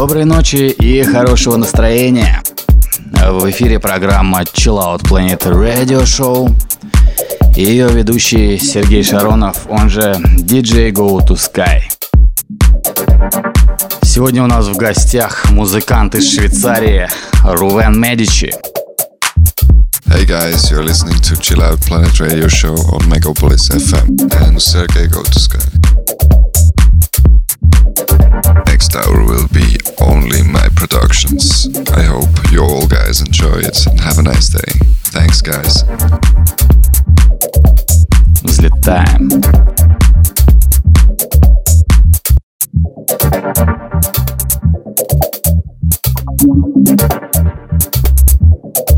Доброй ночи и хорошего настроения. В эфире программа Chill Out Planet Radio Show. Ее ведущий Сергей Шаронов, он же DJ Go to Sky. Сегодня у нас в гостях музыкант из Швейцарии Рувен Медичи. Hey guys, you're listening to Chill Out Planet Radio Show on Megapolis FM and Sergey Go to Sky. Next hour will be only my productions. I hope you all guys enjoy it and have a nice day. Thanks guys. Взлетаем.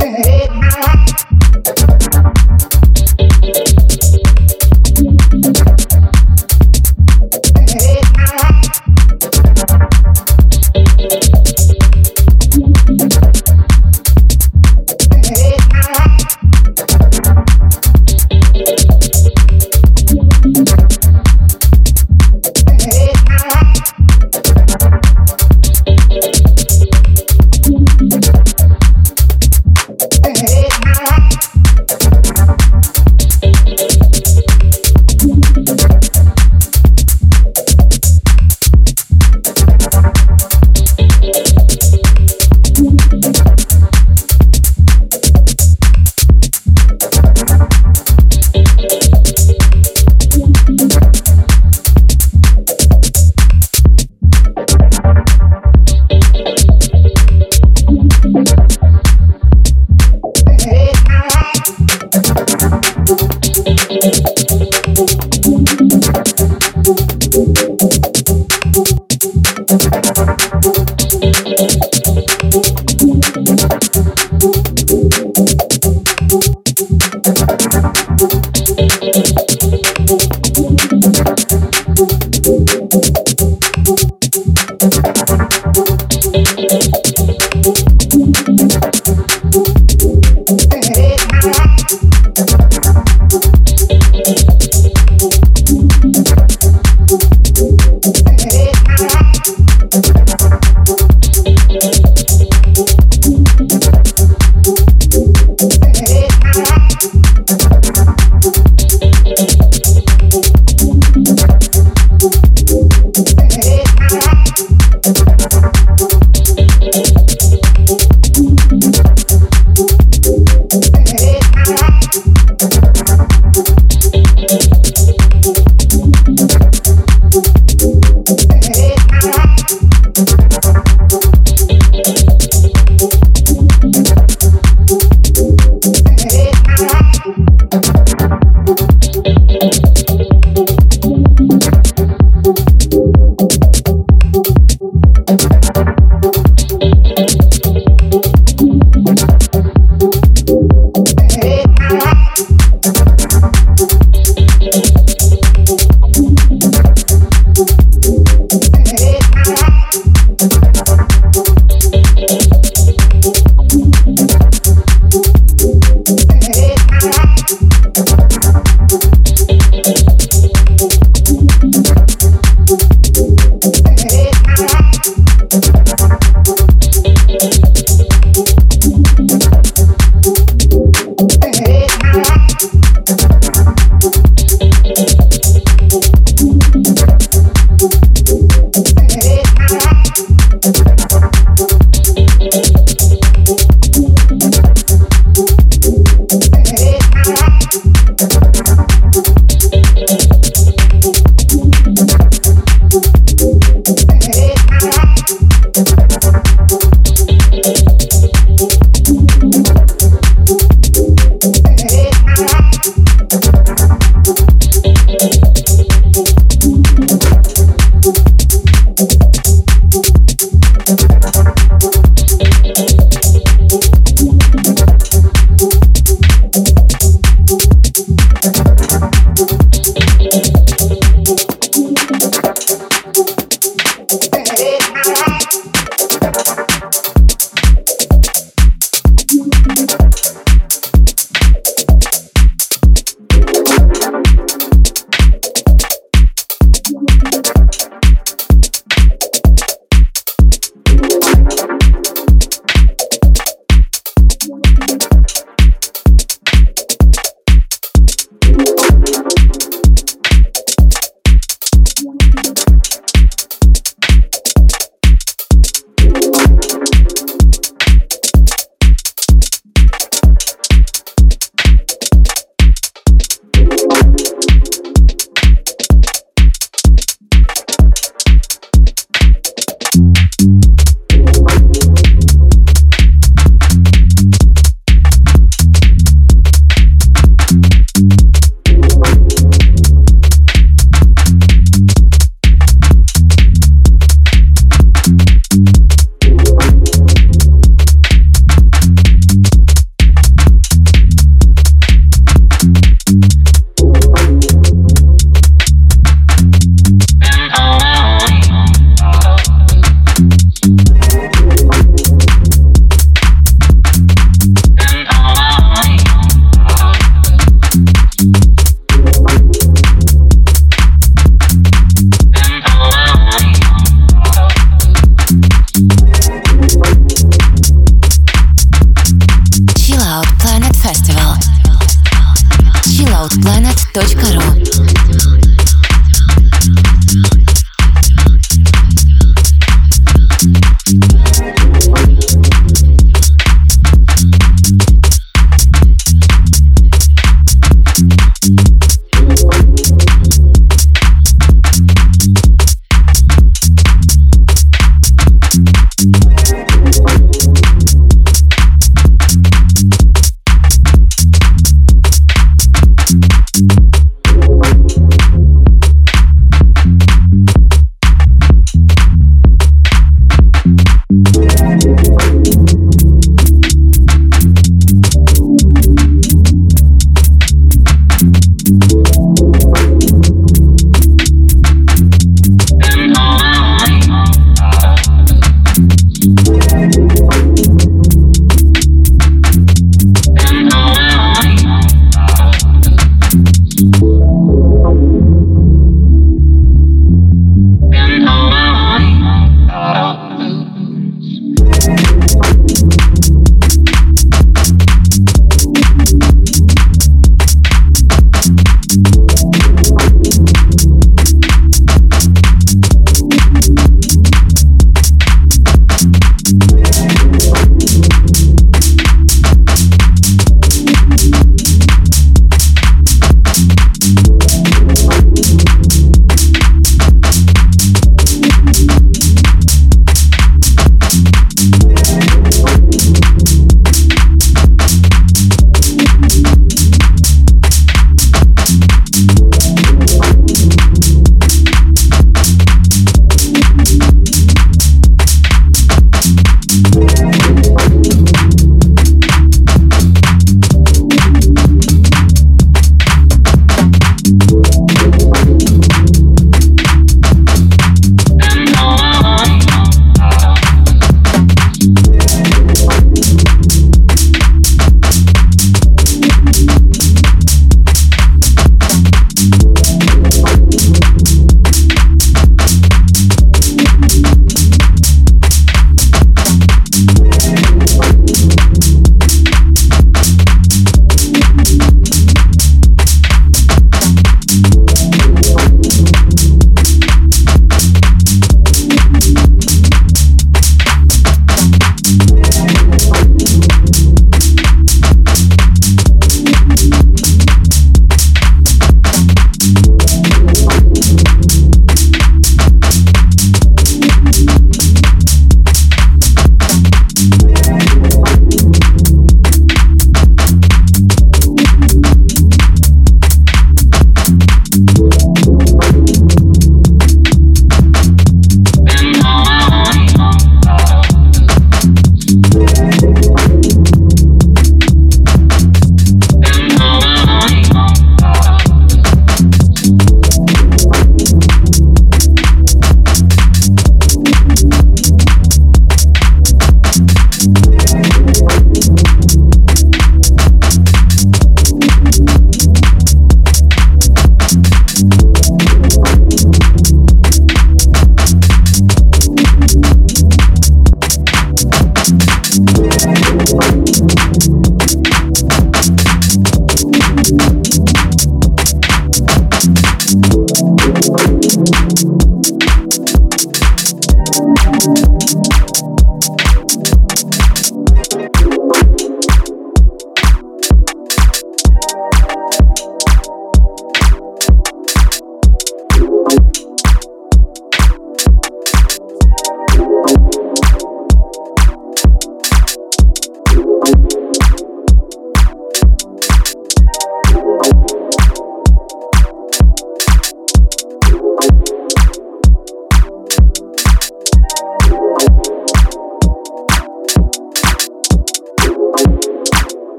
Hey.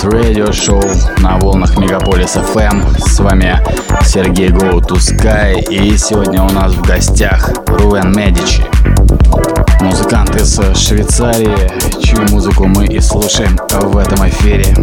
Planet Radio Show на волнах Мегаполис FM. С вами Сергей Go to Sky и сегодня у нас в гостях Рувен Медичи музыкант из Швейцарии, чью музыку мы и слушаем в этом эфире.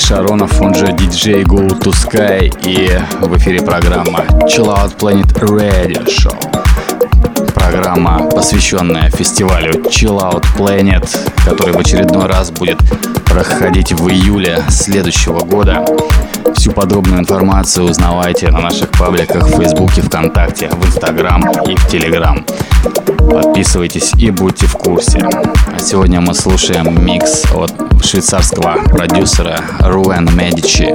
Сергей Шаронов, он же DJ Go to Sky и в эфире программа Chill Out Planet Radio Show. Программа, посвященная фестивалю Chill Out Planet, который в очередной раз будет проходить в июле следующего года. Всю подробную информацию узнавайте на наших пабликах в Фейсбуке, ВКонтакте, в Инстаграм и в Телеграм. Подписывайтесь и будьте в курсе. А сегодня мы слушаем микс от швейцарского продюсера Руэн Медичи.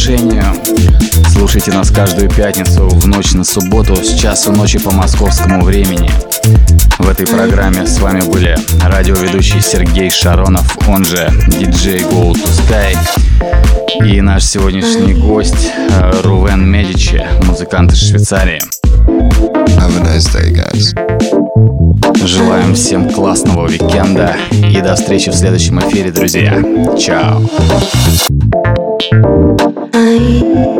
Завершению. Слушайте нас каждую пятницу в ночь на субботу с часу ночи по московскому времени. В этой программе с вами были радиоведущий Сергей Шаронов, он же диджей Go to Sky, и наш сегодняшний гость э, Рувен Медичи, музыкант из Швейцарии. Have a nice day, guys. Желаем всем классного уикенда и до встречи в следующем эфире, друзья. Чао. you.